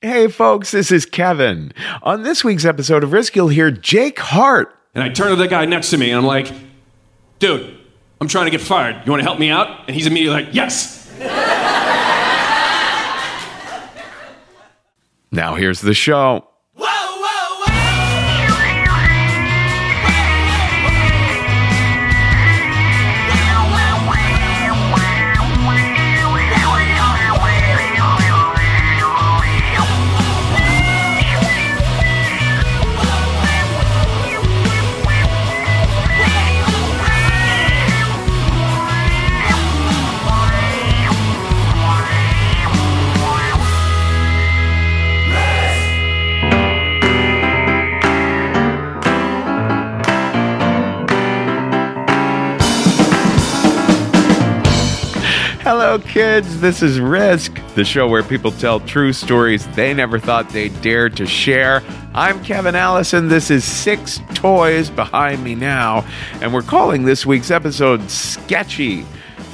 Hey, folks, this is Kevin. On this week's episode of Risk, you'll hear Jake Hart. And I turn to the guy next to me and I'm like, dude, I'm trying to get fired. You want to help me out? And he's immediately like, yes. Now, here's the show. Kids. This is Risk, the show where people tell true stories they never thought they'd dare to share. I'm Kevin Allison. This is Six Toys behind me now, and we're calling this week's episode Sketchy.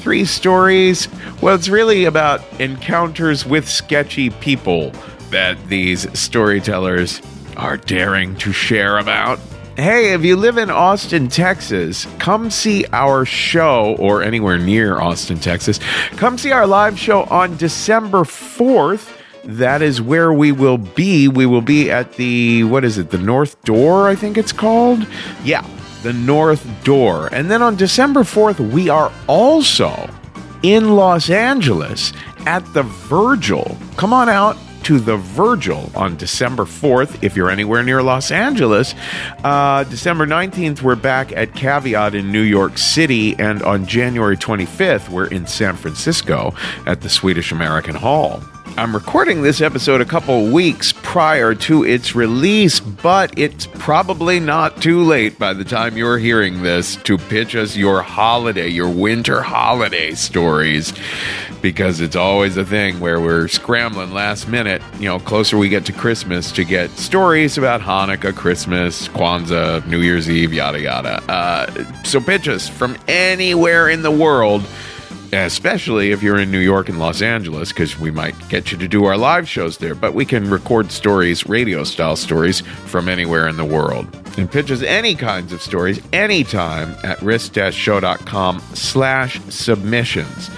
Three stories. Well, it's really about encounters with sketchy people that these storytellers are daring to share about. Hey, if you live in Austin, Texas, come see our show, or anywhere near Austin, Texas. Come see our live show on December 4th. That is where we will be. We will be at the, what is it, the North Door, I think it's called? Yeah, the North Door. And then on December 4th, we are also in Los Angeles at the Virgil. Come on out to the Virgil on December 4th if you're anywhere near Los Angeles. Uh, December 19th, we're back at Caveat in New York City. And on January 25th, we're in San Francisco at the Swedish American Hall. I'm recording this episode a couple weeks prior to its release, but it's probably not too late by the time you're hearing this to pitch us your holiday, your winter holiday stories, because it's always a thing where we're scrambling last minute, you know, closer we get to Christmas to get stories about Hanukkah, Christmas, Kwanzaa, New Year's Eve, yada yada. Uh, so pitch us from anywhere in the world especially if you're in New York and Los Angeles, because we might get you to do our live shows there. But we can record stories, radio style stories, from anywhere in the world. And pitch us any kinds of stories anytime at risk-show.com slash submissions.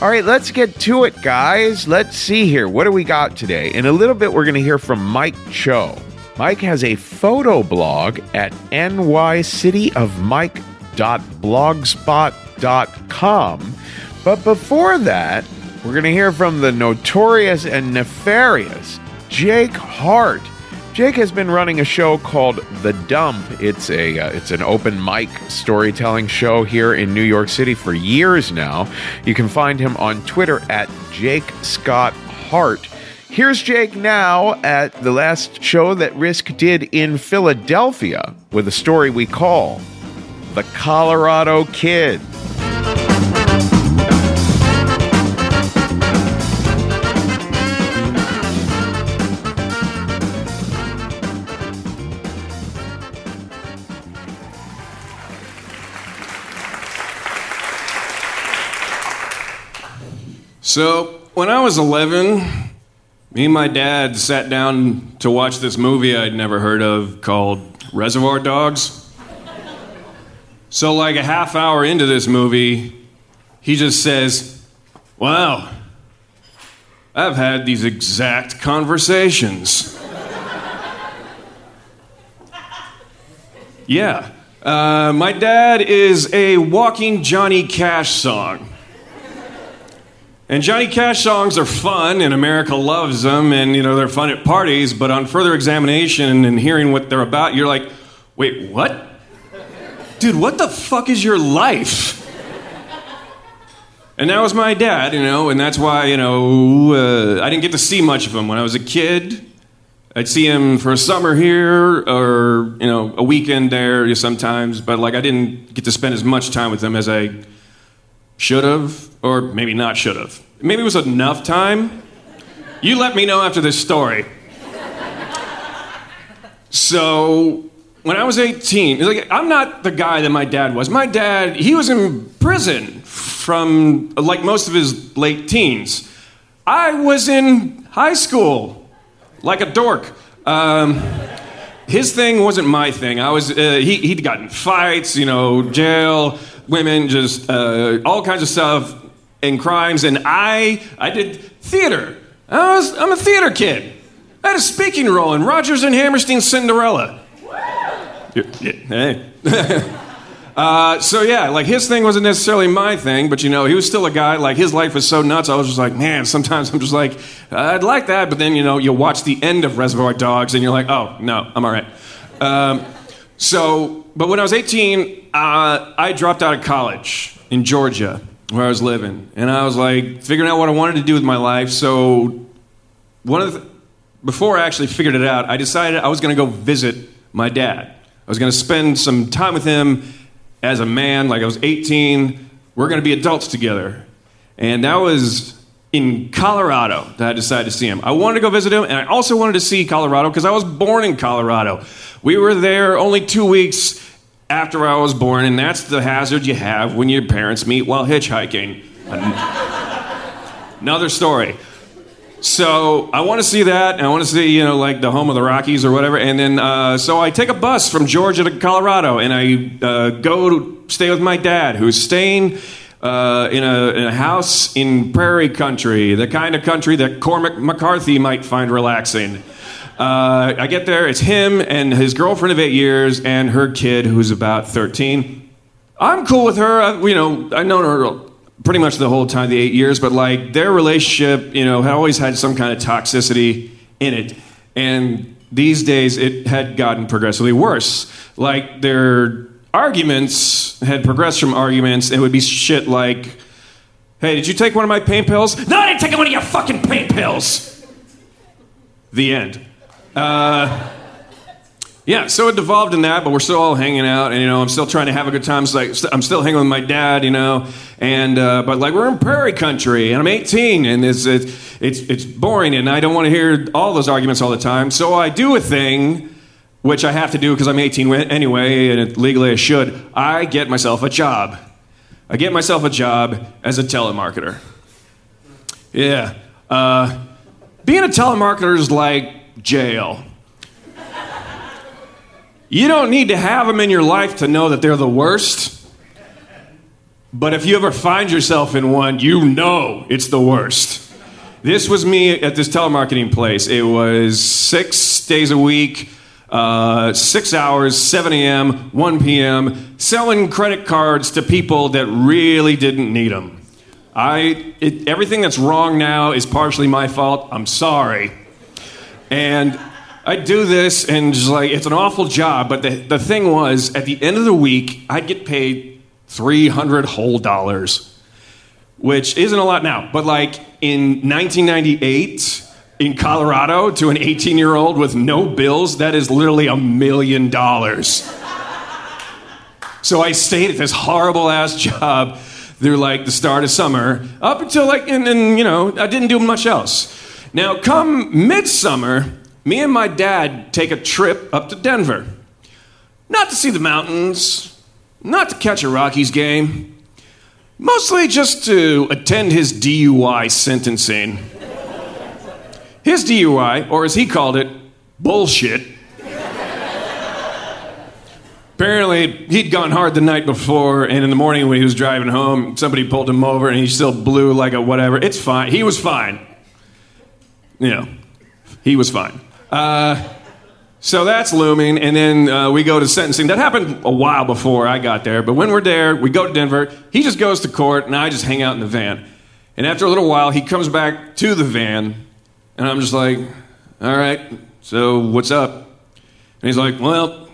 All right, let's get to it, guys. Let's see here. What do we got today? In a little bit, we're going to hear from Mike Cho. Mike has a photo blog at nycityofmike.blogspot.com. But before that, we're going to hear from the notorious and nefarious Jake Hart. Jake has been running a show called The Dump. It's a uh, it's an open mic storytelling show here in New York City for years now. You can find him on Twitter at Jake Scott Hart. Here's Jake now at the last show that Risk did in Philadelphia with a story we call The Colorado Kid. So, when I was 11, me and my dad sat down to watch this movie I'd never heard of called Reservoir Dogs. So, like a half hour into this movie, he just says, Wow, I've had these exact conversations. yeah, uh, my dad is a walking Johnny Cash song. And Johnny Cash songs are fun, and America loves them, and you know they're fun at parties. But on further examination and hearing what they're about, you're like, "Wait, what? Dude, what the fuck is your life?" And that was my dad, you know, and that's why you know uh, I didn't get to see much of him when I was a kid. I'd see him for a summer here, or you know, a weekend there sometimes. But like, I didn't get to spend as much time with him as I should have, or maybe not should have. Maybe it was enough time. You let me know after this story. So, when I was 18, like, I'm not the guy that my dad was. My dad, he was in prison from like most of his late teens. I was in high school. like a dork. Um, his thing wasn't my thing. I was uh, he he'd gotten fights, you know, jail, women, just uh, all kinds of stuff and crimes. And I I did theater. I was I'm a theater kid. I had a speaking role in Rodgers and Hammerstein's Cinderella. Hey. Uh, so yeah, like his thing wasn't necessarily my thing, but you know, he was still a guy. Like his life was so nuts. I was just like, man. Sometimes I'm just like, I'd like that, but then you know, you watch the end of Reservoir Dogs, and you're like, oh no, I'm all right. Um, so, but when I was 18, uh, I dropped out of college in Georgia, where I was living, and I was like figuring out what I wanted to do with my life. So, one of the before I actually figured it out, I decided I was going to go visit my dad. I was going to spend some time with him as a man, like I was 18. We're going to be adults together. And that was in Colorado that I decided to see him. I wanted to go visit him, and I also wanted to see Colorado because I was born in Colorado. We were there only two weeks after I was born, and that's the hazard you have when your parents meet while hitchhiking. Another story. So I want to see that, and I want to see, you know, like the home of the Rockies or whatever. And then, uh, so I take a bus from Georgia to Colorado, and I uh, go to stay with my dad, who's staying uh, in, a, in, a, house in prairie country, the kind of country that Cormac McCarthy might find relaxing. Uh, I get there, it's him and his girlfriend of eight years, and her kid, who's about 13. I'm cool with her. I, you know, I've known her pretty much the whole time, the eight years, but like their relationship, you know, had always had some kind of toxicity in it. And these days it had gotten progressively worse. Like their arguments had progressed from arguments, and it would be shit like, hey, did you take one of my pain pills? No, I didn't take one of your fucking pain pills. The end. Uh, yeah, so it devolved in that, but we're still all hanging out, and you know, I'm still trying to have a good time. So like, I'm still hanging with my dad, you know, and uh, but like we're in prairie country, and I'm 18, and it's it's it's, it's boring, and I don't want to hear all those arguments all the time. So I do a thing, which I have to do because I'm 18 anyway, and legally I should. I get myself a job. I get myself a job as a telemarketer. Yeah, uh, being a telemarketer is like jail. You don't need to have them in your life to know that they're the worst. But if you ever find yourself in one, you know it's the worst. This was me at this telemarketing place. It was six days a week, uh, six hours, 7 a.m., 1 p.m., selling credit cards to people that really didn't need them. I, it, everything that's wrong now is partially my fault. I'm sorry. And I'd do this and just like it's an awful job, but the, the thing was at the end of the week I'd get paid 300 whole dollars, which isn't a lot now, but like in 1998 in Colorado to an 18 year old with no bills, that is literally a million dollars. So I stayed at this horrible ass job through like the start of summer up until like, and, and you know, I didn't do much else. Now, come midsummer, me and my dad take a trip up to Denver. Not to see the mountains, not to catch a Rockies game, mostly just to attend his DUI sentencing. His DUI, or as he called it, bullshit. Apparently, he'd gone hard the night before, and in the morning when he was driving home, somebody pulled him over and he still blew like a whatever. It's fine. He was fine. You know, he was fine. Uh, so that's looming, and then uh, we go to sentencing. That happened a while before I got there, but when we're there, we go to Denver. He just goes to court, and I just hang out in the van. And after a little while, he comes back to the van, and I'm just like, all right, so what's up? And he's like, well,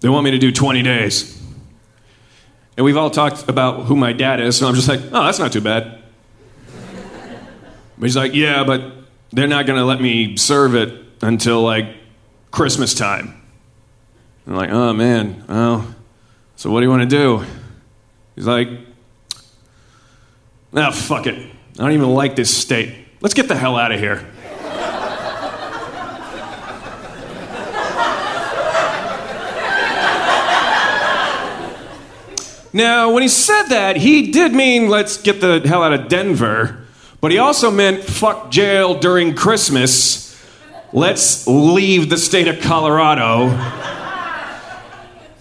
they want me to do 20 days. And we've all talked about who my dad is, so I'm just like, oh, that's not too bad. But he's like, yeah, but they're not going to let me serve it until like Christmas time. I'm like, oh man, well, so what do you want to do? He's like, oh, fuck it. I don't even like this state. Let's get the hell out of here. now, when he said that, he did mean let's get the hell out of Denver, but he also meant fuck jail during Christmas let's leave the state of Colorado.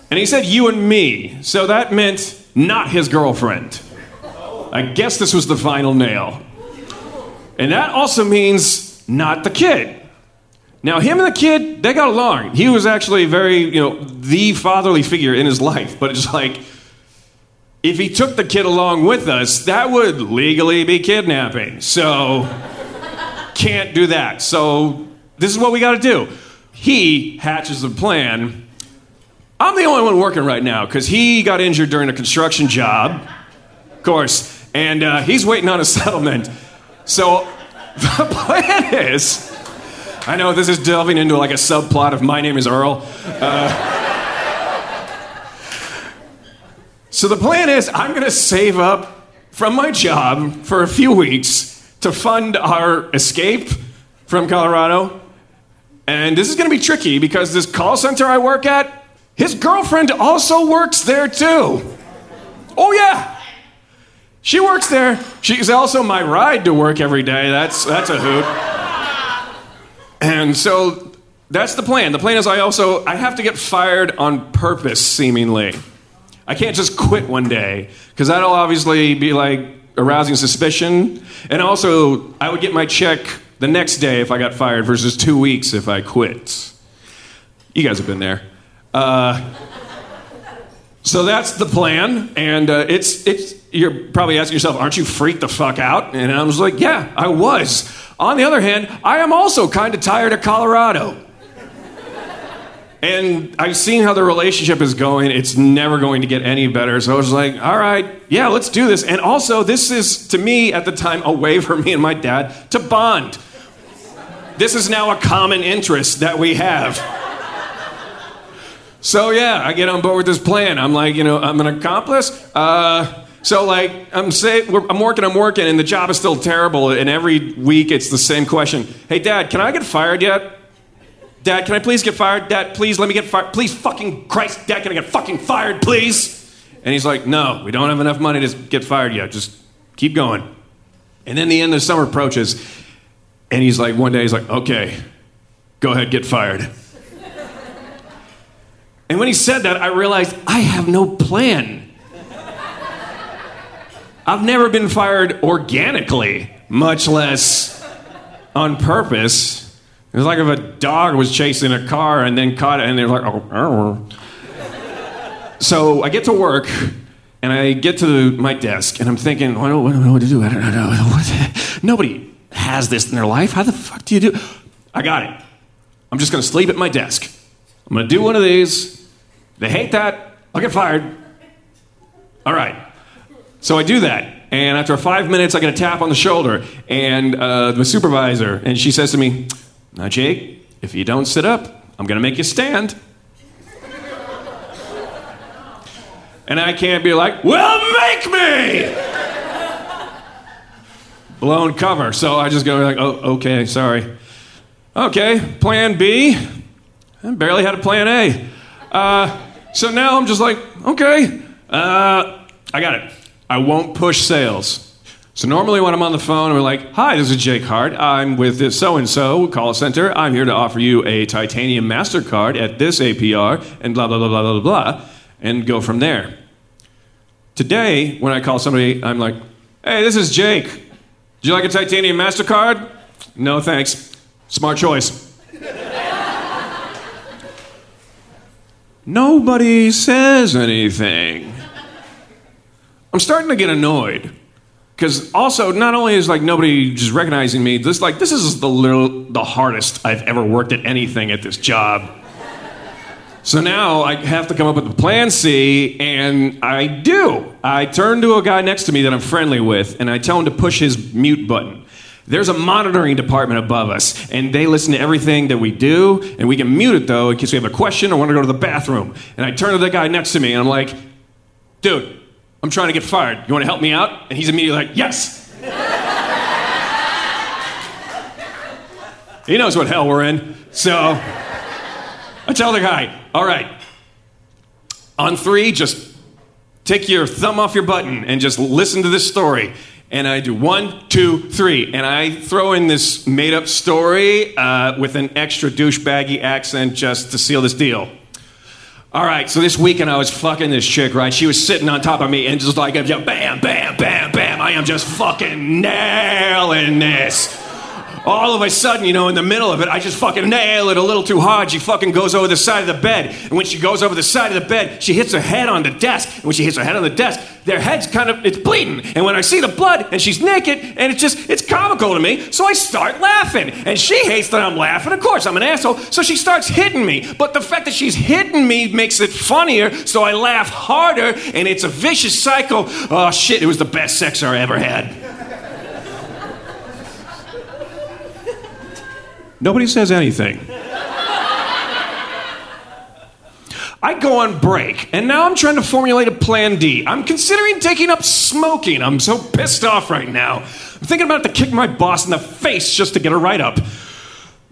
And he said, You and me. So that meant not his girlfriend. I guess this was the final nail. And that also means not the kid. Now, him and the kid, they got along. He was actually very, you know, the fatherly figure in his life. But it's like, if he took the kid along with us, that would legally be kidnapping. So, can't do that. So, this is what we got to do. He hatches a plan. I'm the only one working right now because he got injured during a construction job, of course, and uh, he's waiting on a settlement. So, the plan is I know this is delving into like a subplot of My Name is Earl. Uh, so the plan is I'm going to save up from my job for a few weeks to fund our escape from Colorado. And this is going to be tricky because this call center I work at, his girlfriend also works there too. Oh, yeah. She works there. She's also my ride to work every day. That's, that's a hoot. And so that's the plan. The plan is I also I have to get fired on purpose seemingly. I can't just quit one day because that'll obviously be like arousing suspicion. And also I would get my check the next day if I got fired versus 2 weeks if I quit. You guys have been there. Uh, so that's the plan, and uh, it's it's. You're probably asking yourself, "Aren't you freaked the fuck out?" And I was like, "Yeah, I was." On the other hand, I am also kind of tired of Colorado. And I've seen how the relationship is going. It's never going to get any better. So I was like, all right, yeah, let's do this. And also, this is, to me, at the time, a way for me and my dad to bond. This is now a common interest that we have. So, yeah, I get on board with this plan. I'm like, you know, I'm an accomplice. Uh, so like I'm say I'm working, I'm working, and the job is still terrible. And every week it's the same question: Hey, Dad, can I get fired yet? Dad, can I please get fired? Dad, please let me get fired. Please, fucking Christ, Dad, can I get fucking fired, please? And he's like, No, we don't have enough money to get fired yet. Just keep going. And then the end of summer approaches, and he's like, one day he's like, Okay, go ahead, get fired. and when he said that, I realized I have no plan. I've never been fired organically, much less on purpose. It was like if a dog was chasing a car and then caught it, and they're like, oh. So I get to work, and I get to my desk, and I'm thinking, what, what, what to do? I don't know. What? Nobody has this in their life. How the fuck do you do? I got it. I'm just going to sleep at my desk. I'm going to do one of these. They hate that. I'll get fired. All right. So I do that. And after five minutes, I get a tap on the shoulder, and uh, the supervisor, and she says to me, Now, Jake, if you don't sit up, I'm going to make you stand. and I can't be like, Well, make me! Blown cover. So I just go like, Oh, okay, sorry. Okay, plan B. I barely had a plan A. Uh, so now I'm just like, okay, uh, I got it. I won't push sales. So normally when I'm on the phone, we're like, "Hi, this is Jake Hart. I'm with this so and so call center. I'm here to offer you a titanium Mastercard at this APR and blah blah blah blah blah blah, and go from there." Today, when I call somebody, I'm like, "Hey, this is Jake. Would you like a titanium Mastercard?" No, thanks. Smart choice. Nobody says anything. I'm starting to get annoyed because also not only is like nobody just recognizing me, this like this is the little, the hardest I've ever worked at anything at this job. So now I have to come up with a plan C, and I do. I turn to a guy next to me that I'm friendly with, and I tell him to push his mute button. There's a monitoring department above us, and they listen to everything that we do, and we can mute it though in case we have a question or want to go to the bathroom. And I turn to the guy next to me, and I'm like, dude, I'm trying to get fired. You want to help me out? And he's immediately like, Yes. he knows what hell we're in. So I tell the guy, All right, on three, just take your thumb off your button and just listen to this story. and I do one, two, three, and I throw in this made up story uh, with an extra douchebaggy accent just to seal this deal. All right, so this weekend I was fucking this chick, right? She was sitting on top of me and just like, bam, bam, bam, bam. I am just fucking nailing this all of a sudden, you know, in the middle of it, I just fucking nail it a little too hard. She fucking goes over the side of the bed. And when she goes over the side of the bed, she hits her head on the desk. And when she hits her head on the desk, their head's kind of, it's bleeding. And when I see the blood and she's naked, and it's just, it's comical to me, so I start laughing. And she hates that I'm laughing. Of course, I'm an asshole. So she starts hitting me. But the fact that she's hitting me makes it funnier, so I laugh harder, and it's a vicious cycle. Oh shit, it was the best sex I ever had. Nobody says anything. I go on break, and now I'm trying to formulate a plan D. I'm considering taking up smoking. I'm so pissed off right now. I'm thinking about to kick my boss in the face just to get a write up.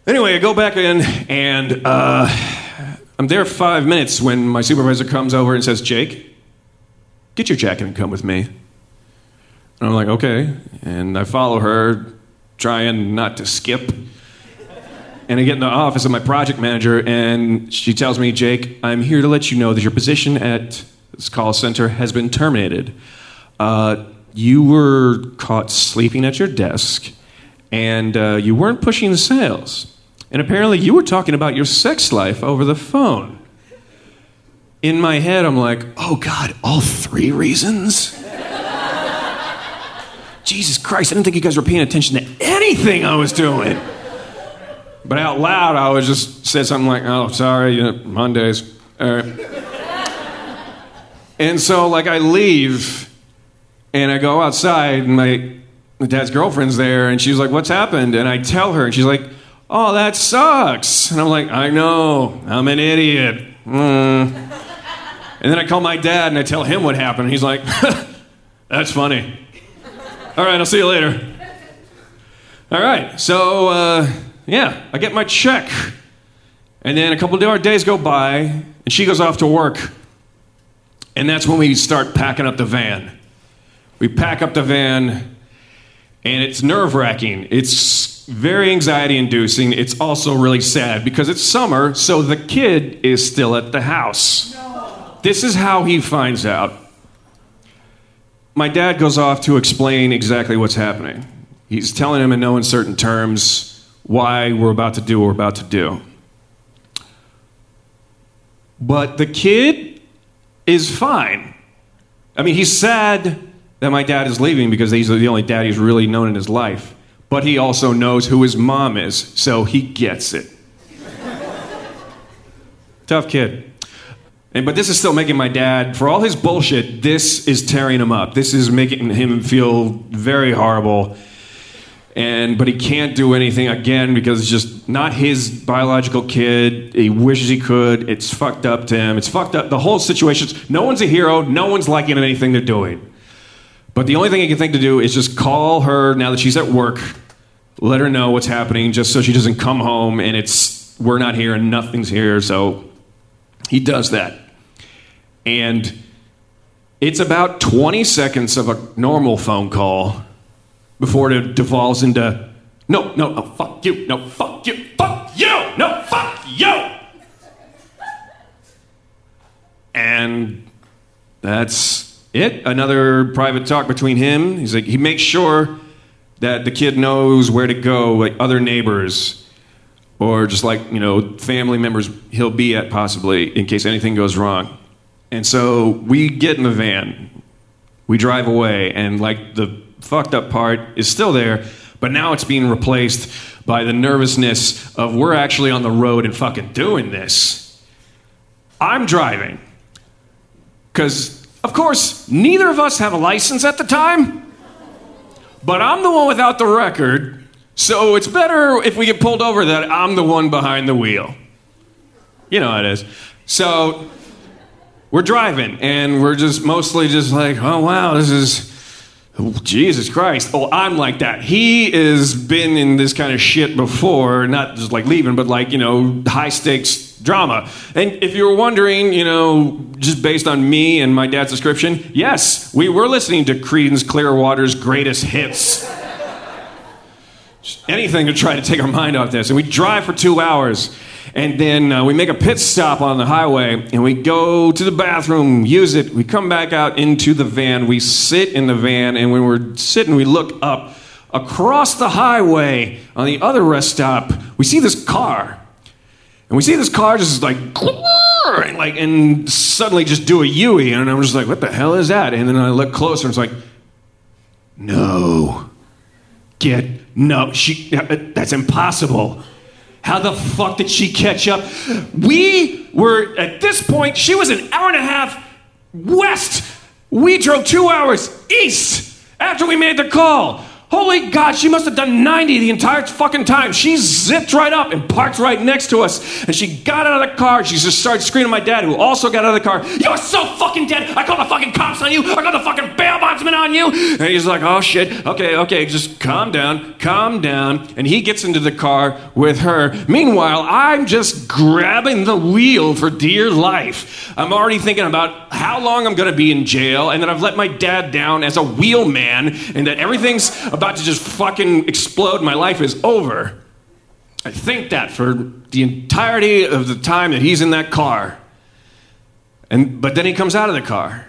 Anyway, I go back in, and uh, I'm there five minutes when my supervisor comes over and says, Jake, get your jacket and come with me. And I'm like, okay. And I follow her, trying not to skip. And I get in the office of my project manager, and she tells me, Jake, I'm here to let you know that your position at this call center has been terminated. Uh, you were caught sleeping at your desk, and uh, you weren't pushing sales. And apparently, you were talking about your sex life over the phone. In my head, I'm like, oh God, all three reasons? Jesus Christ, I didn't think you guys were paying attention to anything I was doing. But out loud, I would just say something like, oh, sorry, you know, Mondays. and so, like, I leave and I go outside, and my, my dad's girlfriend's there, and she's like, what's happened? And I tell her, and she's like, oh, that sucks. And I'm like, I know, I'm an idiot. Mm. And then I call my dad and I tell him what happened. He's like, that's funny. All right, I'll see you later. All right, so, uh, yeah, I get my check. And then a couple of days go by, and she goes off to work. And that's when we start packing up the van. We pack up the van, and it's nerve wracking. It's very anxiety inducing. It's also really sad because it's summer, so the kid is still at the house. No. This is how he finds out. My dad goes off to explain exactly what's happening. He's telling him in no uncertain terms why we're about to do what we're about to do. But the kid is fine. I mean, he's sad that my dad is leaving because he's the only dad he's really known in his life. But he also knows who his mom is, so he gets it. Tough kid. And, but this is still making my dad, for all his bullshit, this is tearing him up. This is making him feel very horrible and but he can't do anything again because it's just not his biological kid. He wishes he could. It's fucked up to him. It's fucked up. The whole situation. No one's a hero. No one's liking anything they're doing. But the only thing he can think to do is just call her now that she's at work, let her know what's happening, just so she doesn't come home and it's we're not here and nothing's here. So he does that, and it's about 20 seconds of a normal phone call before it devolves into no, no, no, fuck you, no, fuck you, fuck you, no, fuck you. And that's it. Another private talk between him. He's like, he makes sure that the kid knows where to go, like other neighbors, or just like, you know, family members he'll be at possibly in case anything goes wrong. And so we get in the van, we drive away, and like the fucked up part is still there, but now it's being replaced by the nervousness of we're actually on the road and fucking doing this. I'm driving. Because, of course, neither of us have a license at the time, but I'm the one without the record, so it's better if we get pulled over that I'm the one behind the wheel. You know how it is. So, we're driving, and we're just mostly just like, oh wow, this is Oh, Jesus Christ. Oh, I'm like that. He has been in this kind of shit before, not just like leaving, but like, you know, high stakes drama. And if you were wondering, you know, just based on me and my dad's description, yes, we were listening to Creedence Clearwater's greatest hits. Anything to try to take our mind off this. And we drive for two hours. And then uh, we make a pit stop on the highway and we go to the bathroom, use it. We come back out into the van. We sit in the van. And when we're sitting, we look up across the highway on the other rest stop. We see this car. And we see this car just like, and like, and suddenly just do a Yui. And I'm just like, what the hell is that? And then I look closer and it's like, no. Get, no. She, that's impossible. How the fuck did she catch up? We were, at this point, she was an hour and a half west. We drove two hours east after we made the call. Holy God, she must have done 90 the entire fucking time. She zipped right up and parked right next to us. And she got out of the car. She just started screaming at my dad, who also got out of the car. You're so fucking dead. I called the fucking cops on you. I called the fucking bail bondsman on you. And he's like, oh shit. Okay, okay, just calm down, calm down. And he gets into the car with her. Meanwhile, I'm just grabbing the wheel for dear life. I'm already thinking about how long I'm going to be in jail and that I've let my dad down as a wheelman and that everything's about to just fucking explode. My life is over. I think that for the entirety of the time that he's in that car. And, but then he comes out of the car.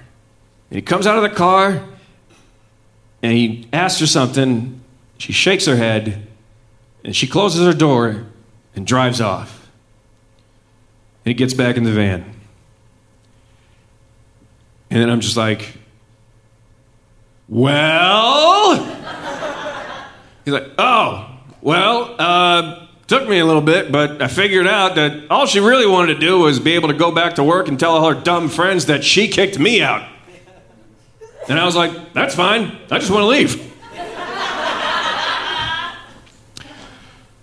And he comes out of the car and he asks her something. She shakes her head and she closes her door and drives off. And he gets back in the van. And then I'm just like, well? He's like, oh, well, uh, took me a little bit, but I figured out that all she really wanted to do was be able to go back to work and tell all her dumb friends that she kicked me out. And I was like, that's fine. I just want to leave.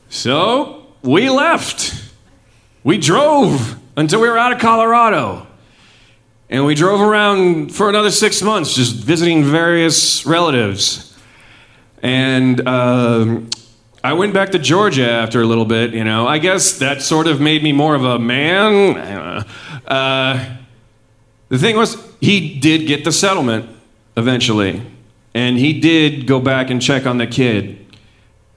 so we left. We drove until we were out of Colorado. And we drove around for another six months, just visiting various relatives. And um, I went back to Georgia after a little bit, you know. I guess that sort of made me more of a man. Uh, the thing was, he did get the settlement eventually. And he did go back and check on the kid.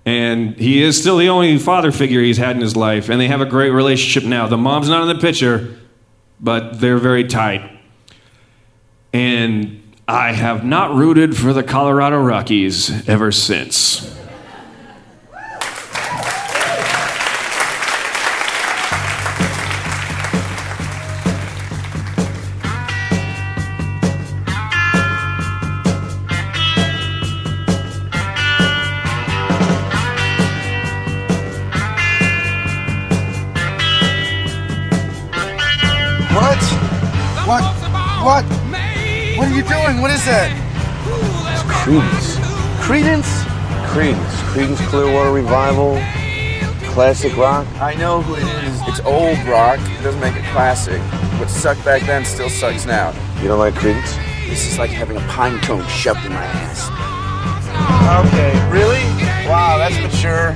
And he is still the only father figure he's had in his life. And they have a great relationship now. The mom's not in the picture, but they're very tight. And I have not rooted for the Colorado Rockies ever since. What? What? What? What are you doing? What is that? It's Creedence. Creedence? Creedence. Creedence Clearwater Revival. Classic rock. I know who it is. It's old rock. It doesn't make it classic. What sucked back then still sucks now. You don't like Creedence? This is like having a pine cone shoved in my ass. Okay, really? Wow, that's mature.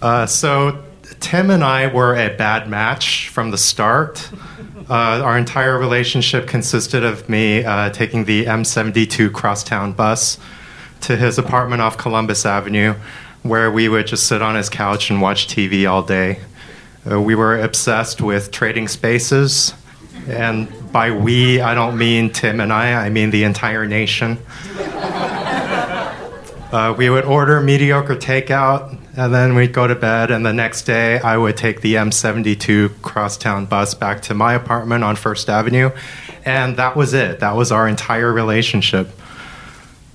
Uh, so Tim and I were a bad match from the start. Uh, our entire relationship consisted of me uh, taking the M72 crosstown bus to his apartment off Columbus Avenue, where we would just sit on his couch and watch TV all day. Uh, we were obsessed with trading spaces, and by we, I don't mean Tim and I, I mean the entire nation. Uh, we would order mediocre takeout, and then we'd go to bed. And the next day, I would take the M72 crosstown bus back to my apartment on First Avenue, and that was it. That was our entire relationship.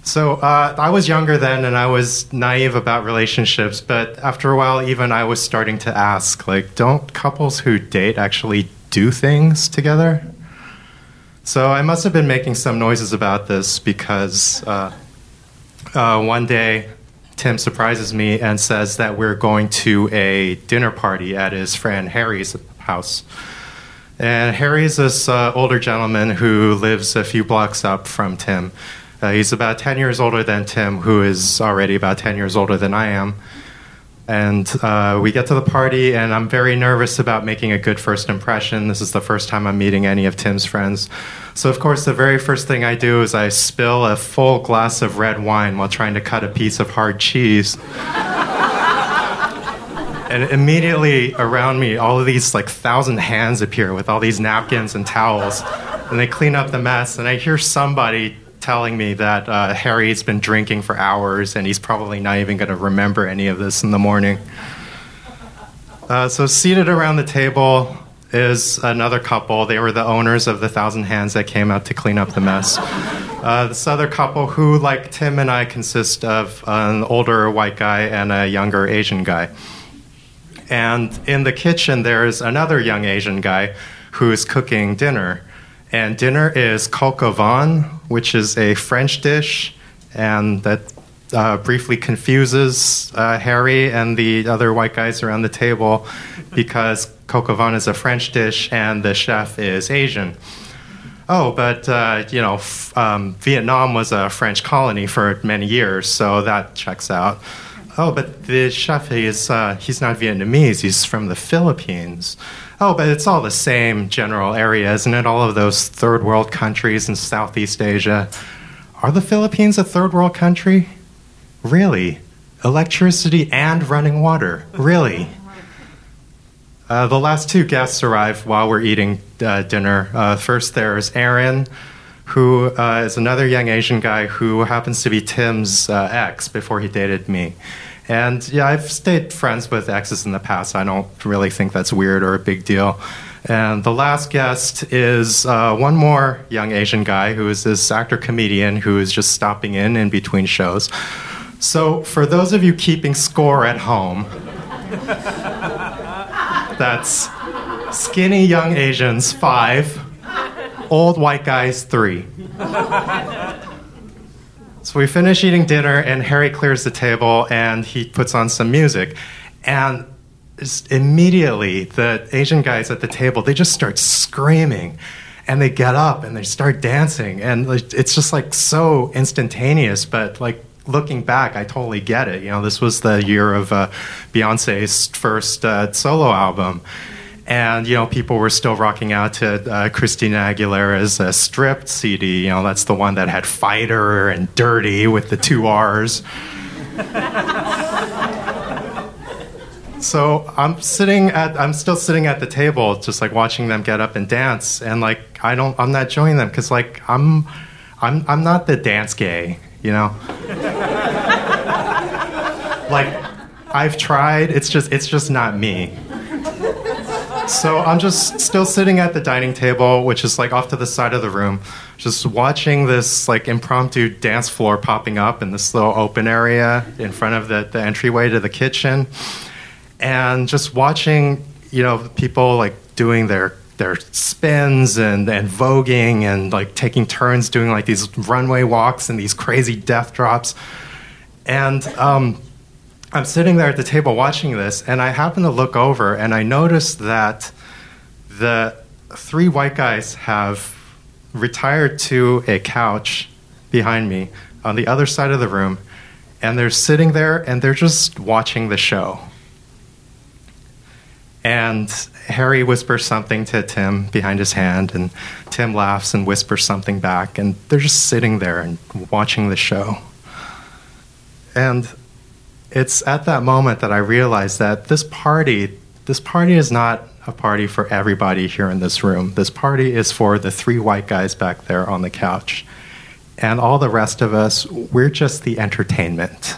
So uh, I was younger then, and I was naive about relationships. But after a while, even I was starting to ask, like, don't couples who date actually do things together? So I must have been making some noises about this because uh, uh, one day Tim surprises me and says that we're going to a dinner party at his friend Harry's house. And Harry's this uh, older gentleman who lives a few blocks up from Tim. Uh, he's about 10 years older than Tim, who is already about 10 years older than I am. And uh, we get to the party, and I'm very nervous about making a good first impression. This is the first time I'm meeting any of Tim's friends. So, of course, the very first thing I do is I spill a full glass of red wine while trying to cut a piece of hard cheese. and immediately around me, all of these like thousand hands appear with all these napkins and towels, and they clean up the mess. And I hear somebody telling me that uh, Harry's been drinking for hours and he's probably not even going to remember any of this in the morning. Uh, so, seated around the table is another couple. They were the owners of the Thousand Hands that came out to clean up the mess. Uh, this other couple, who, like Tim and I, consist of an older white guy and a younger Asian guy. And in the kitchen, there's another young Asian guy who's cooking dinner. And dinner is coq au vin, which is a French dish, and that uh, briefly confuses uh, Harry and the other white guys around the table because coq au vin is a French dish and the chef is Asian. Oh, but uh, you know, um, Vietnam was a French colony for many years, so that checks out. Oh, but the chef is uh, he's not Vietnamese. He's from the Philippines. Oh, but it's all the same general area, isn't it? All of those third world countries in Southeast Asia. Are the Philippines a third world country? Really? Electricity and running water? Really? Uh, the last two guests arrive while we're eating uh, dinner. Uh, first, there's Aaron, who uh, is another young Asian guy who happens to be Tim's uh, ex before he dated me. And yeah, I've stayed friends with exes in the past. I don't really think that's weird or a big deal. And the last guest is uh, one more young Asian guy who is this actor comedian who is just stopping in in between shows. So, for those of you keeping score at home, that's skinny young Asians, five, old white guys, three. So we finish eating dinner, and Harry clears the table and he puts on some music. And immediately, the Asian guys at the table they just start screaming, and they get up and they start dancing, and it's just like so instantaneous. But like looking back, I totally get it. You know, this was the year of uh, Beyonce's first uh, solo album and you know people were still rocking out to uh, Christina Aguilera's uh, stripped CD. You know that's the one that had "Fighter" and "Dirty" with the two R's. so I'm sitting at I'm still sitting at the table, just like watching them get up and dance, and like I don't I'm not joining them because like I'm I'm I'm not the dance gay, you know. like I've tried, it's just it's just not me. So I'm just still sitting at the dining table, which is like off to the side of the room, just watching this like impromptu dance floor popping up in this little open area in front of the, the entryway to the kitchen. And just watching, you know, people like doing their their spins and, and voguing and like taking turns doing like these runway walks and these crazy death drops. And um, I'm sitting there at the table watching this, and I happen to look over and I notice that the three white guys have retired to a couch behind me on the other side of the room, and they're sitting there and they're just watching the show. And Harry whispers something to Tim behind his hand, and Tim laughs and whispers something back, and they're just sitting there and watching the show. And it's at that moment that I realized that this party, this party is not a party for everybody here in this room. This party is for the three white guys back there on the couch. And all the rest of us, we're just the entertainment.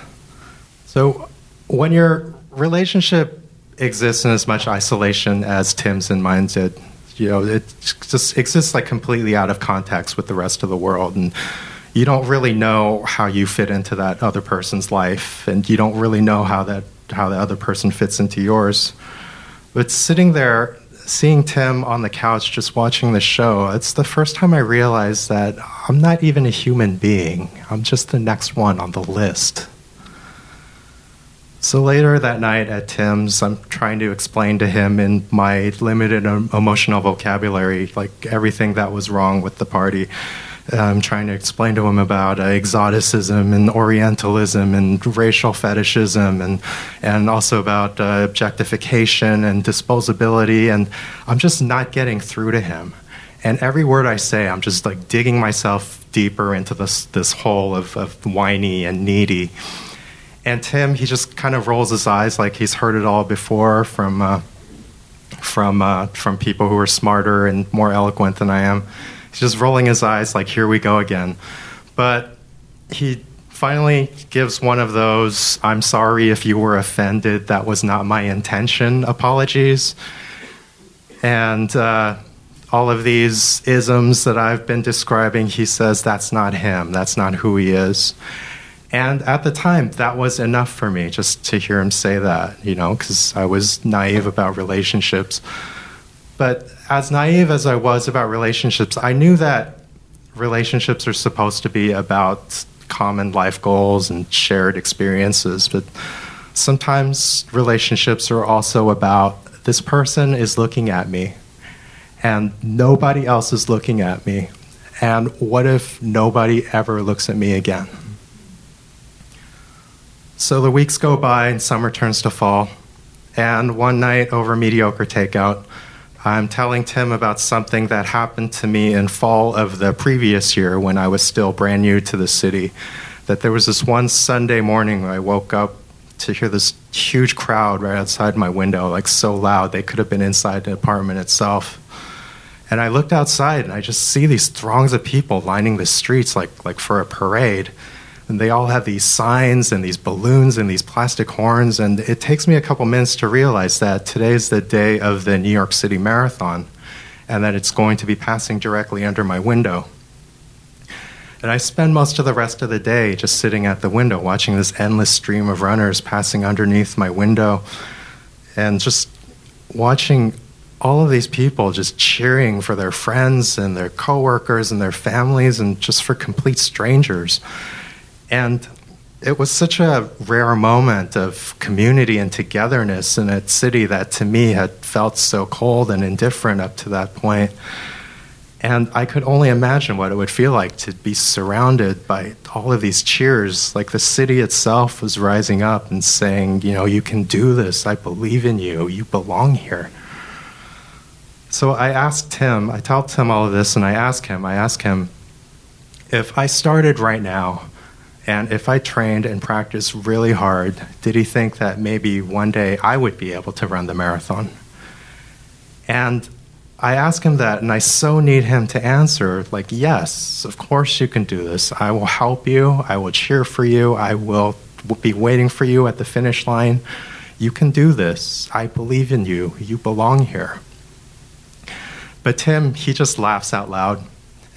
So when your relationship exists in as much isolation as Tim's and mine did, you know, it just exists like completely out of context with the rest of the world. And you don't really know how you fit into that other person's life, and you don't really know how that how the other person fits into yours. But sitting there, seeing Tim on the couch just watching the show, it's the first time I realized that I'm not even a human being. I'm just the next one on the list. So later that night at Tim's, I'm trying to explain to him in my limited emotional vocabulary, like everything that was wrong with the party. I'm trying to explain to him about uh, exoticism and Orientalism and racial fetishism and and also about uh, objectification and disposability. And I'm just not getting through to him. And every word I say, I'm just like digging myself deeper into this this hole of, of whiny and needy. And Tim, he just kind of rolls his eyes like he's heard it all before from uh, from uh, from people who are smarter and more eloquent than I am. He's just rolling his eyes like, here we go again. But he finally gives one of those, I'm sorry if you were offended, that was not my intention apologies. And uh, all of these isms that I've been describing, he says that's not him, that's not who he is. And at the time, that was enough for me just to hear him say that, you know, because I was naive about relationships. But as naive as I was about relationships, I knew that relationships are supposed to be about common life goals and shared experiences. But sometimes relationships are also about this person is looking at me and nobody else is looking at me. And what if nobody ever looks at me again? So the weeks go by and summer turns to fall. And one night over mediocre takeout, I'm telling Tim about something that happened to me in fall of the previous year when I was still brand new to the city. That there was this one Sunday morning I woke up to hear this huge crowd right outside my window, like so loud they could have been inside the apartment itself. And I looked outside and I just see these throngs of people lining the streets like, like for a parade and they all have these signs and these balloons and these plastic horns. And it takes me a couple minutes to realize that today is the day of the New York City Marathon and that it's going to be passing directly under my window. And I spend most of the rest of the day just sitting at the window watching this endless stream of runners passing underneath my window and just watching all of these people just cheering for their friends and their coworkers and their families and just for complete strangers. And it was such a rare moment of community and togetherness in a city that to me had felt so cold and indifferent up to that point. And I could only imagine what it would feel like to be surrounded by all of these cheers. Like the city itself was rising up and saying, you know, you can do this. I believe in you. You belong here. So I asked Tim, I told Tim all of this, and I asked him, I asked him, if I started right now, and if I trained and practiced really hard, did he think that maybe one day I would be able to run the marathon? And I ask him that, and I so need him to answer, like, yes, of course you can do this. I will help you. I will cheer for you. I will be waiting for you at the finish line. You can do this. I believe in you. You belong here. But Tim, he just laughs out loud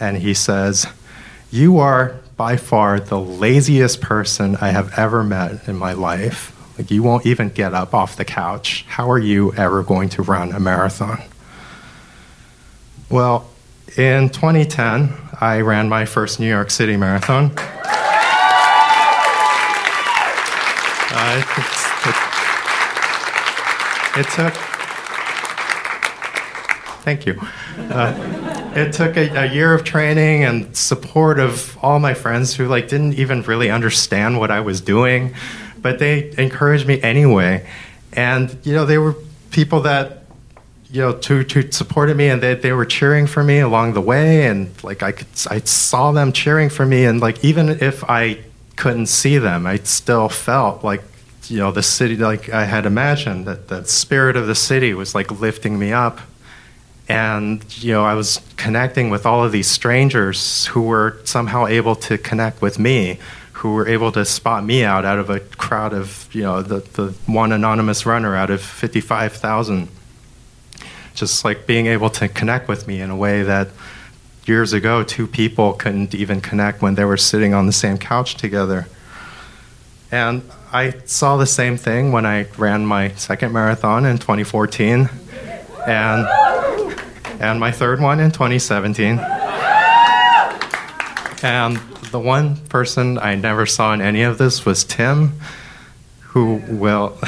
and he says, You are by far the laziest person I have ever met in my life. Like, you won't even get up off the couch. How are you ever going to run a marathon? Well, in 2010, I ran my first New York City marathon. Uh, it, it, it took Thank you. Uh, it took a, a, year of training and support of all my friends who like didn't even really understand what I was doing, but they encouraged me anyway. And you know, they were people that you know to to supported me and they they were cheering for me along the way and like I could I saw them cheering for me and like even if I couldn't see them, I still felt like you know the city like I had imagined that the spirit of the city was like lifting me up and you know i was connecting with all of these strangers who were somehow able to connect with me who were able to spot me out out of a crowd of you know the, the one anonymous runner out of 55000 just like being able to connect with me in a way that years ago two people couldn't even connect when they were sitting on the same couch together. And i saw the same thing when i ran my second marathon in 2014 and and my third one in 2017. And the one person I never saw in any of this was Tim, who will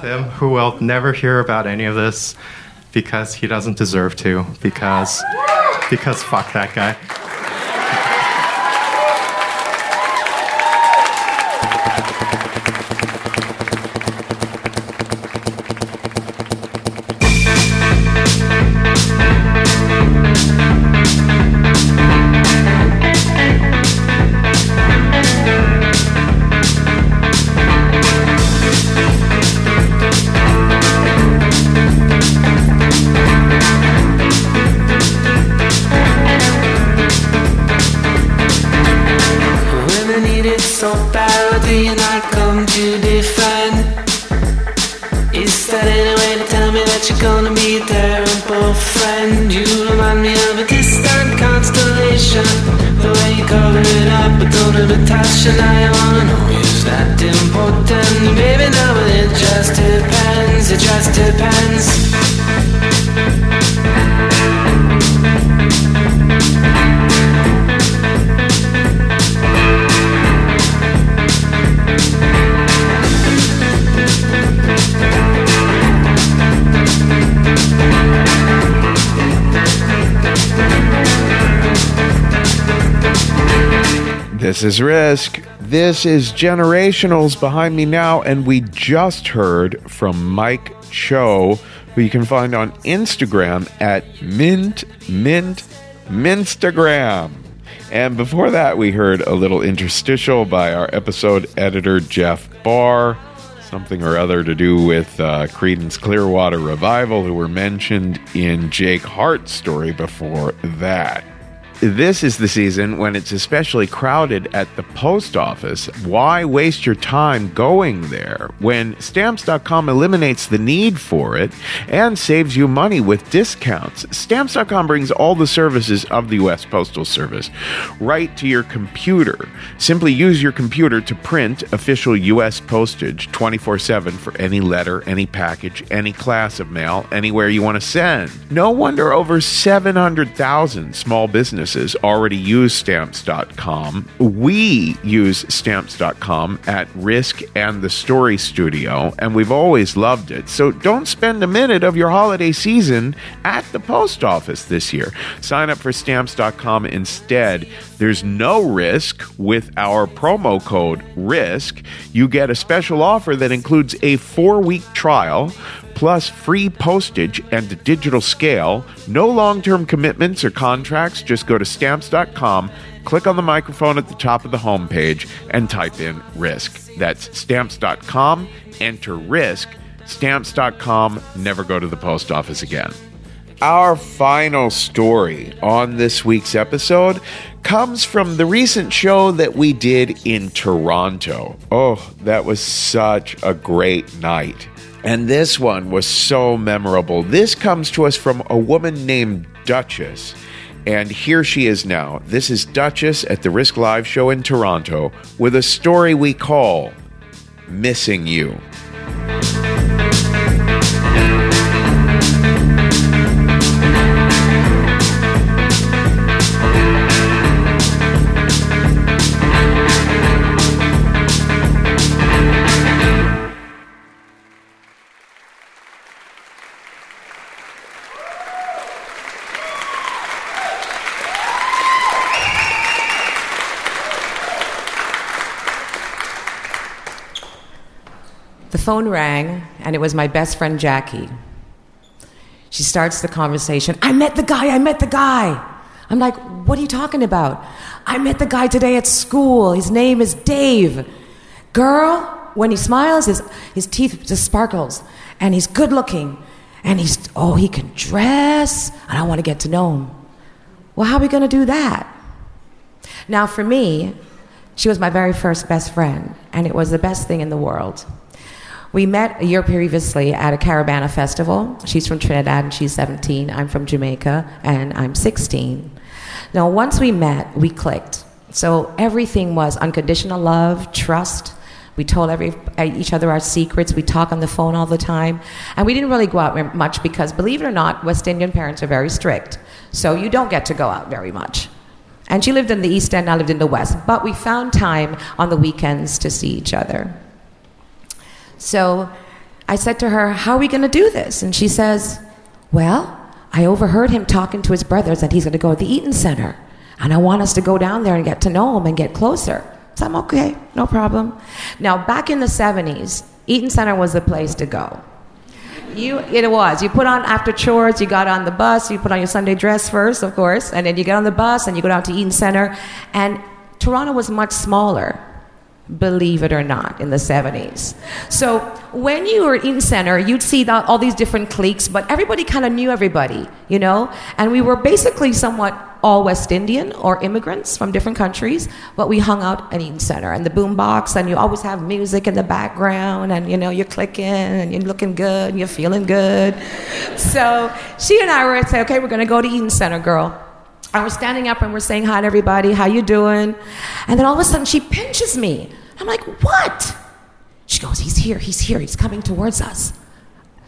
Tim, who will never hear about any of this because he doesn't deserve to. Because because fuck that guy. This is Risk. This is Generationals behind me now, and we just heard from Mike Cho, who you can find on Instagram at Mint Mint Minstagram. And before that, we heard a little interstitial by our episode editor Jeff Barr, something or other to do with uh, Creedence Clearwater Revival, who were mentioned in Jake Hart's story before that. This is the season when it's especially crowded at the post office. Why waste your time going there when stamps.com eliminates the need for it and saves you money with discounts? Stamps.com brings all the services of the U.S. Postal Service right to your computer. Simply use your computer to print official U.S. postage 24 7 for any letter, any package, any class of mail, anywhere you want to send. No wonder over 700,000 small businesses already use stamps.com. We use stamps.com at Risk and the Story Studio, and we've always loved it. So don't spend a minute of your holiday season at the post office this year. Sign up for stamps.com instead. There's no risk with our promo code RISK. You get a special offer that includes a four week trial plus free postage and a digital scale. No long term commitments or contracts. Just go to stamps.com, click on the microphone at the top of the homepage, and type in risk. That's stamps.com, enter risk. Stamps.com, never go to the post office again. Our final story on this week's episode comes from the recent show that we did in Toronto. Oh, that was such a great night. And this one was so memorable. This comes to us from a woman named Duchess. And here she is now. This is Duchess at the Risk Live show in Toronto with a story we call Missing You. The phone rang, and it was my best friend Jackie. She starts the conversation. I met the guy, I met the guy. I'm like, what are you talking about? I met the guy today at school. His name is Dave. Girl, when he smiles, his, his teeth just sparkles, and he's good looking, and he's, oh, he can dress, and I want to get to know him. Well, how are we going to do that? Now, for me, she was my very first best friend, and it was the best thing in the world. We met a year previously at a Caribana festival. She's from Trinidad and she's 17. I'm from Jamaica and I'm 16. Now, once we met, we clicked. So everything was unconditional love, trust, We told every, each other our secrets. We talk on the phone all the time. And we didn't really go out much because, believe it or not, West Indian parents are very strict. So you don't get to go out very much. And she lived in the East End, I lived in the West. But we found time on the weekends to see each other. So I said to her, How are we going to do this? And she says, Well, I overheard him talking to his brothers that he's going to go to the Eaton Center. And I want us to go down there and get to know him and get closer. So I'm okay, no problem. Now, back in the 70s, Eaton Center was the place to go. You, it was. You put on after chores, you got on the bus, you put on your Sunday dress first, of course, and then you get on the bus and you go down to Eaton Center. And Toronto was much smaller, believe it or not, in the 70s. So when you were in center, you'd see the, all these different cliques, but everybody kind of knew everybody, you know? And we were basically somewhat all West Indian or immigrants from different countries, but we hung out at Eaton Center and the boom box, and you always have music in the background, and you know, you're clicking and you're looking good and you're feeling good. So she and I were saying, okay, we're gonna go to Eaton Center, girl. And we're standing up and we're saying hi to everybody, how you doing? And then all of a sudden she pinches me. I'm like, what? She goes, he's here, he's here, he's coming towards us.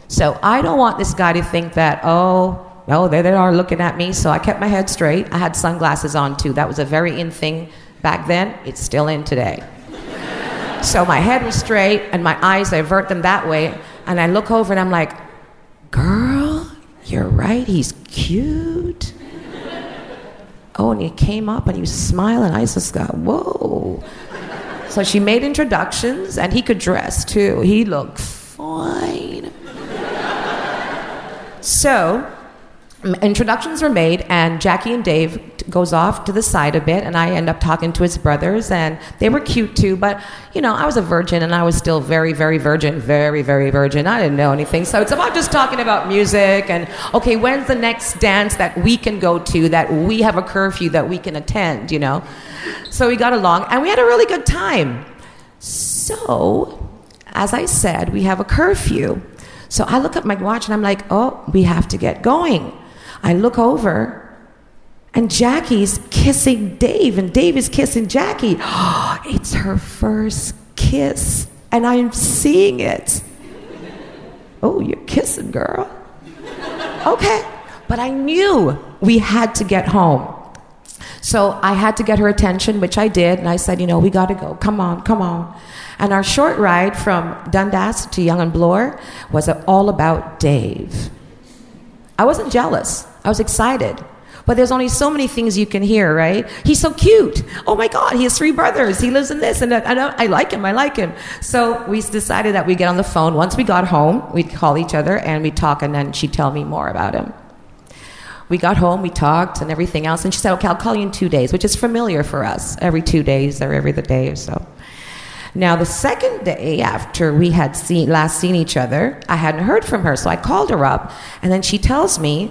So I don't want this guy to think that, oh, no, there they are looking at me. So I kept my head straight. I had sunglasses on too. That was a very in thing back then. It's still in today. so my head was straight and my eyes, I avert them that way. And I look over and I'm like, girl, you're right, he's cute. Oh, and he came up and he was smiling. I just got, whoa. So she made introductions and he could dress too. He looked fine. so introductions were made and jackie and dave goes off to the side a bit and i end up talking to his brothers and they were cute too but you know i was a virgin and i was still very very virgin very very virgin. I didn't know anything. So it's about just talking about music and okay when's the next dance that we can go to that we have a curfew that we can attend you know? So we got along and we had a really good time. So as i said we have a curfew. So i look at my watch and i'm like oh we have to get going I look over and Jackie's kissing Dave, and Dave is kissing Jackie. it's her first kiss, and I'm seeing it. Oh, you're kissing, girl. Okay. But I knew we had to get home. So I had to get her attention, which I did, and I said, you know, we got to go. Come on, come on. And our short ride from Dundas to Yonge and Bloor was all about Dave. I wasn't jealous. I was excited. But there's only so many things you can hear, right? He's so cute. Oh my God, he has three brothers. He lives in this, and I, I, I like him. I like him. So we decided that we get on the phone. Once we got home, we'd call each other and we'd talk, and then she'd tell me more about him. We got home, we talked, and everything else. And she said, "Okay, I'll call you in two days," which is familiar for us. Every two days or every other day or so. Now, the second day after we had seen, last seen each other, I hadn't heard from her, so I called her up, and then she tells me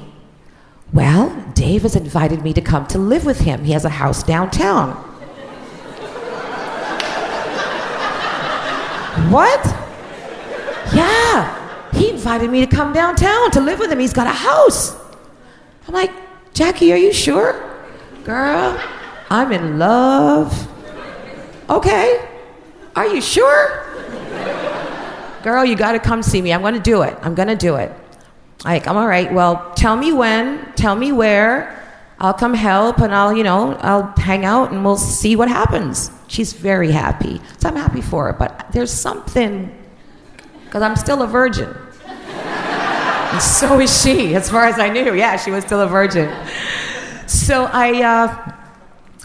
well, Dave has invited me to come to live with him. He has a house downtown. what? Yeah, he invited me to come downtown to live with him. He's got a house. I'm like, Jackie, are you sure? Girl, I'm in love. Okay, are you sure? Girl, you gotta come see me. I'm gonna do it. I'm gonna do it. Like, I'm all right. Well, tell me when, tell me where. I'll come help and I'll, you know, I'll hang out and we'll see what happens. She's very happy. So I'm happy for her. But there's something, because I'm still a virgin. and so is she, as far as I knew. Yeah, she was still a virgin. So I, uh,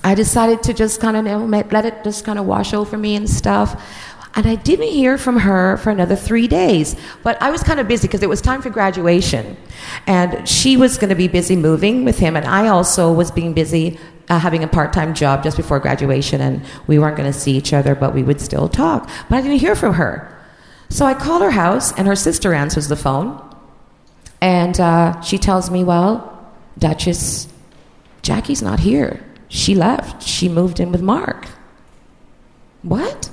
I decided to just kind of let it just kind of wash over me and stuff. And I didn't hear from her for another three days. But I was kind of busy because it was time for graduation. And she was going to be busy moving with him. And I also was being busy uh, having a part time job just before graduation. And we weren't going to see each other, but we would still talk. But I didn't hear from her. So I call her house, and her sister answers the phone. And uh, she tells me, Well, Duchess, Jackie's not here. She left. She moved in with Mark. What?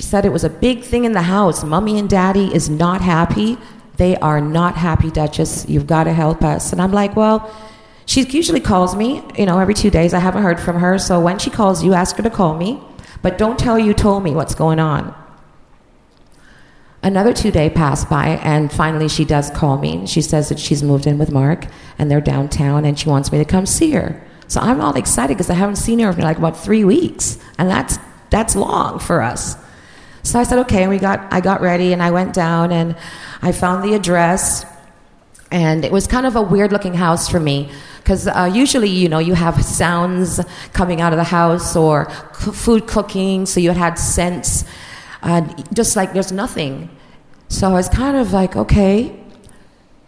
She said it was a big thing in the house. Mommy and daddy is not happy. They are not happy, Duchess. You've got to help us. And I'm like, well, she usually calls me, you know, every two days. I haven't heard from her. So when she calls you, ask her to call me. But don't tell you told me what's going on. Another two day passed by, and finally she does call me. She says that she's moved in with Mark, and they're downtown, and she wants me to come see her. So I'm all excited because I haven't seen her in like about three weeks, and that's that's long for us. So I said, okay, and we got I got ready, and I went down, and I found the address, and it was kind of a weird looking house for me because uh, usually you know you have sounds coming out of the house or c- food cooking. So you had scents uh, just like there's nothing. So i was kind of like okay.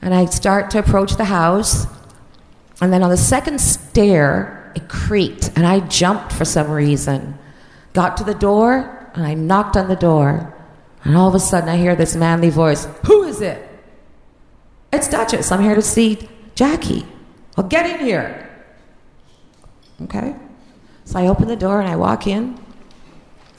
And i start to approach the house. And then on the second stair it creaked and i jumped for some reason. Got to the door and i knocked on the door and all of a sudden i hear this manly voice who is it it's duchess i'm here to see jackie well, get in here. Okay? So I open the door and I walk in,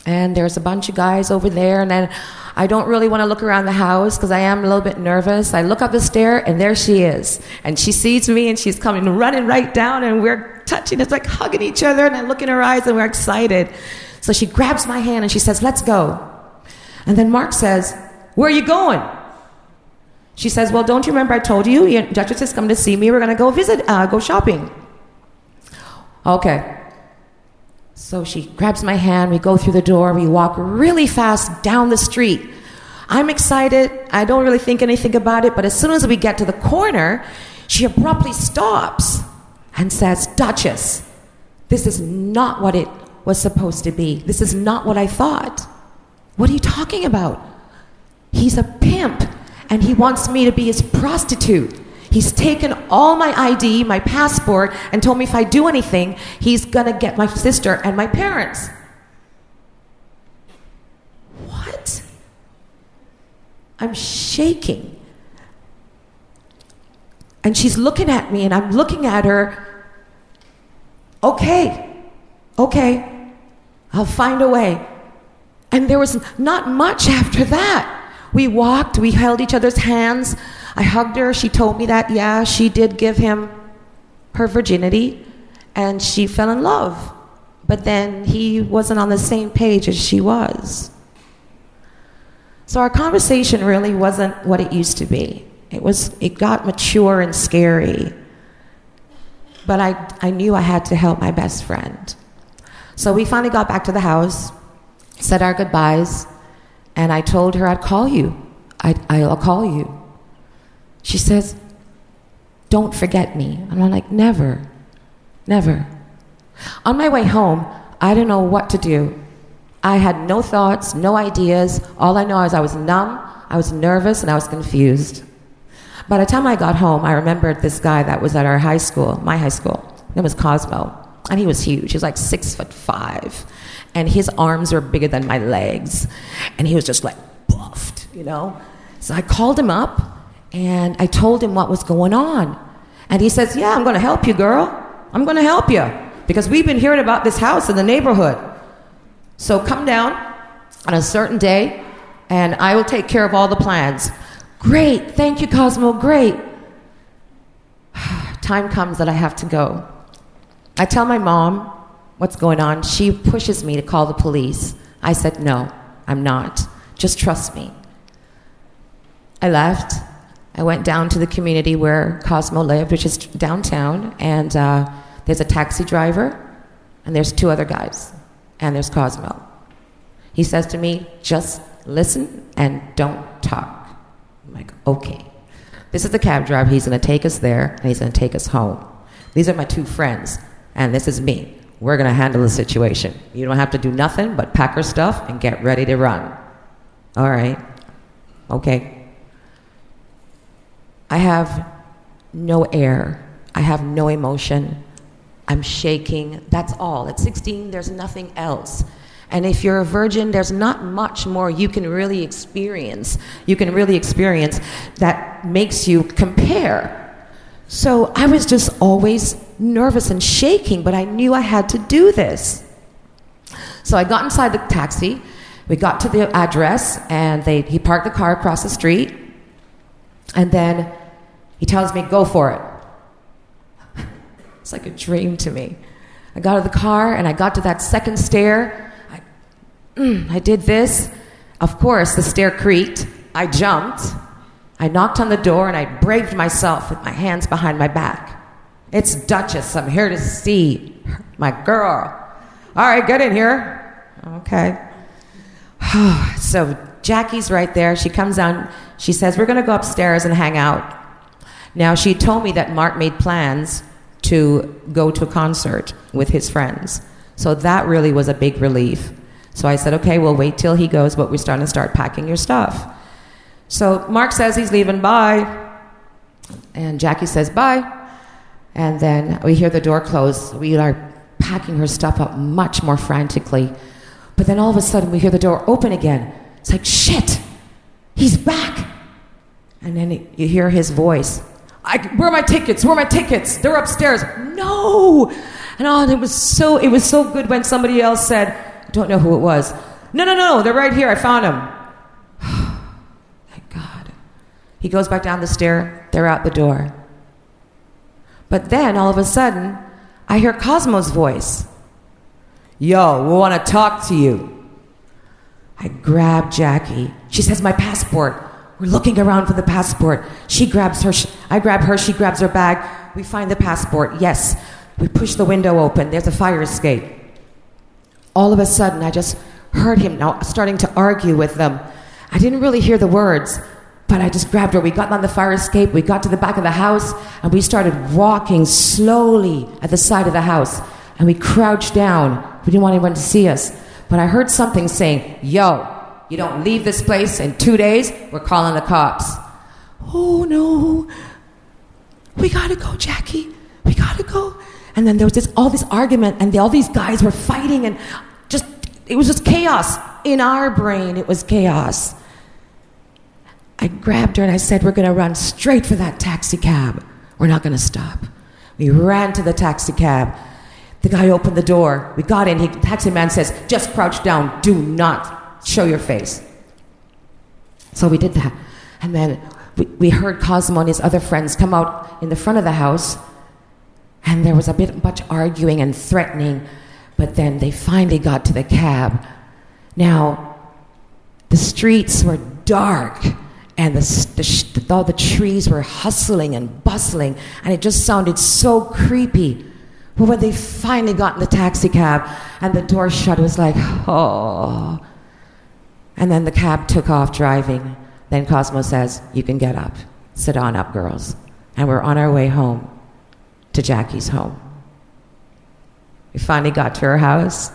and there's a bunch of guys over there, and then I don't really want to look around the house because I am a little bit nervous. I look up the stair, and there she is. And she sees me, and she's coming running right down, and we're touching. It's like hugging each other, and I look in her eyes, and we're excited. So she grabs my hand and she says, Let's go. And then Mark says, Where are you going? She says, Well, don't you remember I told you? Your Duchess has come to see me. We're going to go visit, uh, go shopping. Okay. So she grabs my hand. We go through the door. We walk really fast down the street. I'm excited. I don't really think anything about it. But as soon as we get to the corner, she abruptly stops and says, Duchess, this is not what it was supposed to be. This is not what I thought. What are you talking about? He's a pimp and he wants me to be his prostitute. He's taken all my ID, my passport, and told me if I do anything, he's gonna get my sister and my parents. What? I'm shaking. And she's looking at me, and I'm looking at her. Okay, okay, I'll find a way. And there was not much after that. We walked, we held each other's hands. I hugged her. She told me that, yeah, she did give him her virginity and she fell in love. But then he wasn't on the same page as she was. So our conversation really wasn't what it used to be. It was it got mature and scary. But I, I knew I had to help my best friend. So we finally got back to the house, said our goodbyes, and I told her I'd call you. I, I'll call you. She says, Don't forget me. And I'm like, Never, never. On my way home, I didn't know what to do. I had no thoughts, no ideas. All I know is I was numb, I was nervous, and I was confused. By the time I got home, I remembered this guy that was at our high school, my high school. It was Cosmo. And he was huge. He was like six foot five. And his arms were bigger than my legs. And he was just like buffed, you know? So I called him up and I told him what was going on. And he says, Yeah, I'm going to help you, girl. I'm going to help you because we've been hearing about this house in the neighborhood. So come down on a certain day and I will take care of all the plans. Great. Thank you, Cosmo. Great. Time comes that I have to go. I tell my mom what's going on. She pushes me to call the police. I said, No, I'm not. Just trust me. I left. I went down to the community where Cosmo lived, which is downtown, and uh, there's a taxi driver, and there's two other guys, and there's Cosmo. He says to me, Just listen and don't talk. I'm like, Okay. This is the cab driver. He's going to take us there, and he's going to take us home. These are my two friends, and this is me. We're going to handle the situation. You don't have to do nothing but pack her stuff and get ready to run. All right. Okay. I have no air. I have no emotion. I'm shaking. That's all. At 16, there's nothing else. And if you're a virgin, there's not much more you can really experience. You can really experience that makes you compare. So I was just always nervous and shaking, but I knew I had to do this. So I got inside the taxi. We got to the address, and they, he parked the car across the street. And then he tells me, Go for it. It's like a dream to me. I got out of the car, and I got to that second stair. I, mm, I did this. Of course, the stair creaked, I jumped, I knocked on the door, and I braved myself with my hands behind my back. It's Duchess. I'm here to see my girl. All right, get in here. Okay. so Jackie's right there. She comes down. She says, We're going to go upstairs and hang out. Now, she told me that Mark made plans to go to a concert with his friends. So that really was a big relief. So I said, Okay, we'll wait till he goes, but we're starting to start packing your stuff. So Mark says he's leaving. Bye. And Jackie says, Bye. And then we hear the door close. We are packing her stuff up much more frantically. But then all of a sudden, we hear the door open again. It's like, shit, he's back. And then you hear his voice. I, where are my tickets? Where are my tickets? They're upstairs. No. And oh, and it was so it was so good when somebody else said, I don't know who it was. No, no, no, they're right here. I found them. Thank God. He goes back down the stair. They're out the door. But then all of a sudden, I hear Cosmo's voice. Yo, we want to talk to you. I grab Jackie. She says, My passport. We're looking around for the passport. She grabs her, I grab her, she grabs her bag. We find the passport. Yes. We push the window open. There's a fire escape. All of a sudden, I just heard him now starting to argue with them. I didn't really hear the words, but I just grabbed her. We got on the fire escape. We got to the back of the house and we started walking slowly at the side of the house. And we crouched down. We didn't want anyone to see us. But I heard something saying, Yo, you don't leave this place in two days, we're calling the cops. Oh no. We gotta go, Jackie. We gotta go. And then there was this all this argument, and the, all these guys were fighting, and just it was just chaos. In our brain, it was chaos. I grabbed her and I said, We're going to run straight for that taxi cab. We're not going to stop. We ran to the taxi cab. The guy opened the door. We got in. He, the taxi man says, Just crouch down. Do not show your face. So we did that. And then we, we heard Cosmo and his other friends come out in the front of the house. And there was a bit much arguing and threatening. But then they finally got to the cab. Now, the streets were dark and the, the, all the trees were hustling and bustling, and it just sounded so creepy. But when they finally got in the taxi cab and the door shut, it was like, oh. And then the cab took off driving. Then Cosmo says, You can get up. Sit on up, girls. And we're on our way home to Jackie's home. We finally got to her house,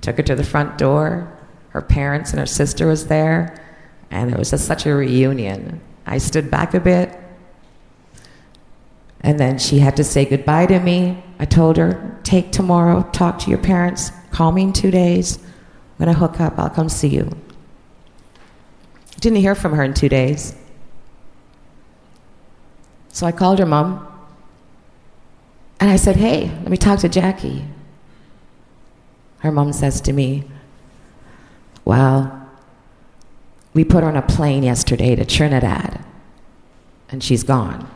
took her to the front door. Her parents and her sister was there. And it was just such a reunion. I stood back a bit. And then she had to say goodbye to me. I told her, take tomorrow, talk to your parents, call me in two days. I'm to hook up, I'll come see you. Didn't hear from her in two days. So I called her mom. And I said, hey, let me talk to Jackie. Her mom says to me, well, we put her on a plane yesterday to Trinidad, and she's gone.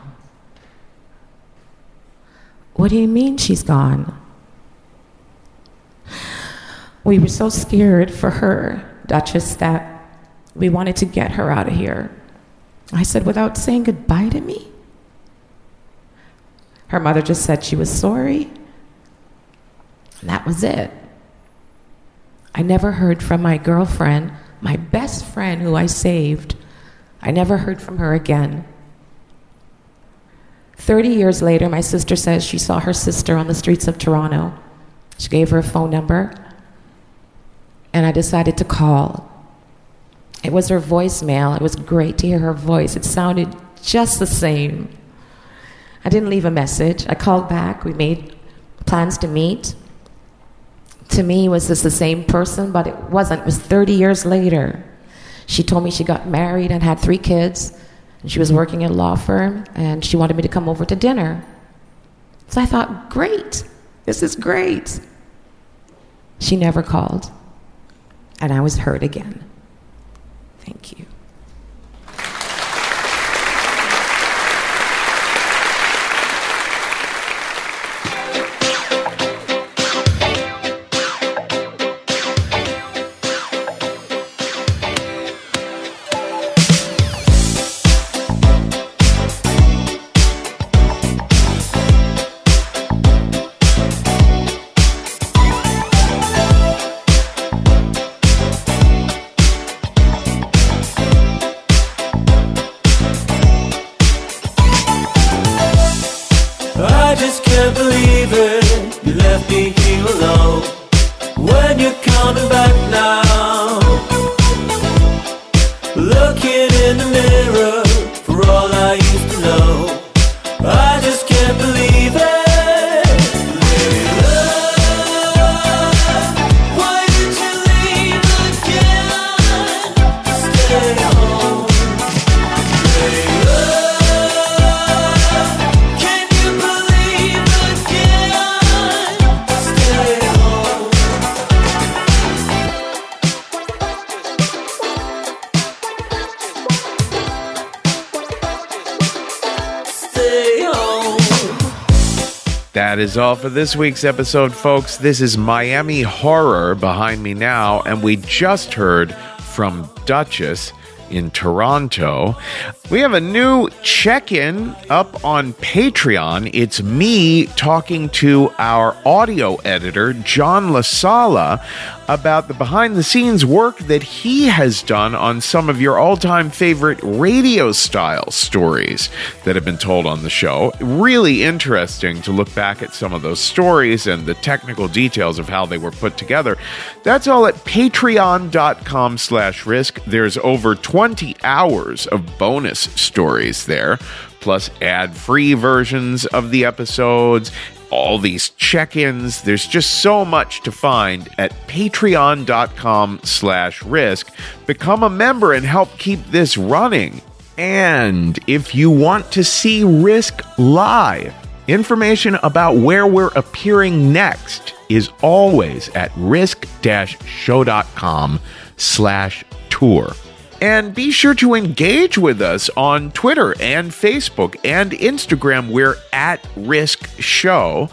What do you mean she's gone? We were so scared for her, Duchess, that we wanted to get her out of here. I said, without saying goodbye to me? Her mother just said she was sorry. And that was it. I never heard from my girlfriend my best friend who I saved, I never heard from her again. 30 years later, my sister says she saw her sister on the streets of Toronto. She gave her a phone number, and I decided to call. It was her voicemail. It was great to hear her voice. It sounded just the same. I didn't leave a message. I called back. We made plans to meet to me was this the same person, but it wasn't. It was 30 years later. She told me she got married and had three kids, and she was working at a law firm, and she wanted me to come over to dinner. So I thought, great, this is great. She never called, and I was hurt again. Thank you. That is all for this week's episode, folks. This is Miami Horror behind me now, and we just heard from Duchess in Toronto. We have a new check in up on Patreon. It's me talking to our audio editor, John Lasala, about the behind the scenes work that he has done on some of your all time favorite radio style stories that have been told on the show. Really interesting to look back at some of those stories and the technical details of how they were put together. That's all at patreon.com slash risk. There's over 20 hours of bonus stories there, plus ad free versions of the episodes all these check-ins. There's just so much to find at patreon.com slash risk. Become a member and help keep this running. And if you want to see risk live information about where we're appearing next is always at risk-show.com slash tour and be sure to engage with us on Twitter and Facebook and Instagram. We're at Risk Show.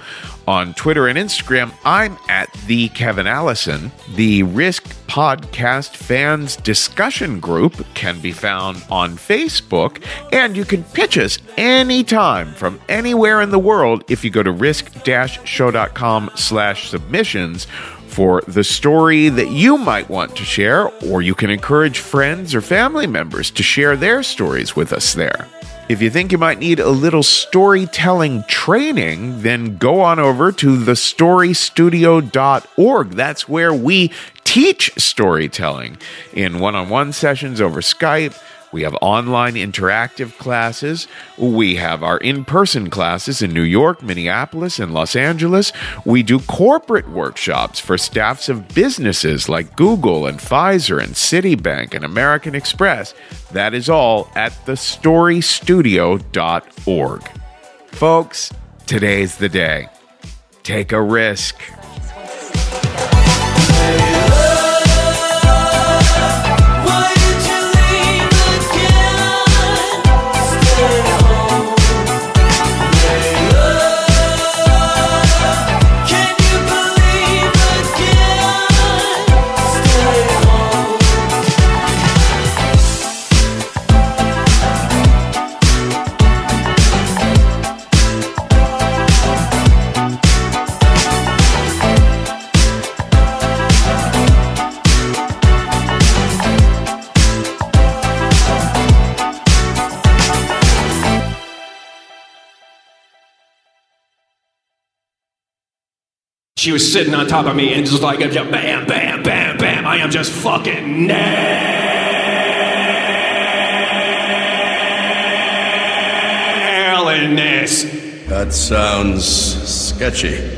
On Twitter and Instagram, I'm at the Kevin Allison. The Risk Podcast Fans Discussion Group can be found on Facebook, and you can pitch us anytime from anywhere in the world if you go to risk-show.com slash submissions for the story that you might want to share, or you can encourage friends or family members to share their stories with us there. If you think you might need a little storytelling training, then go on over to thestorystudio.org. That's where we teach storytelling in one on one sessions over Skype. We have online interactive classes. We have our in person classes in New York, Minneapolis, and Los Angeles. We do corporate workshops for staffs of businesses like Google and Pfizer and Citibank and American Express. That is all at thestorystudio.org. Folks, today's the day. Take a risk. She was sitting on top of me and just like, bam, bam, bam, bam. I am just fucking nailing this. That sounds sketchy.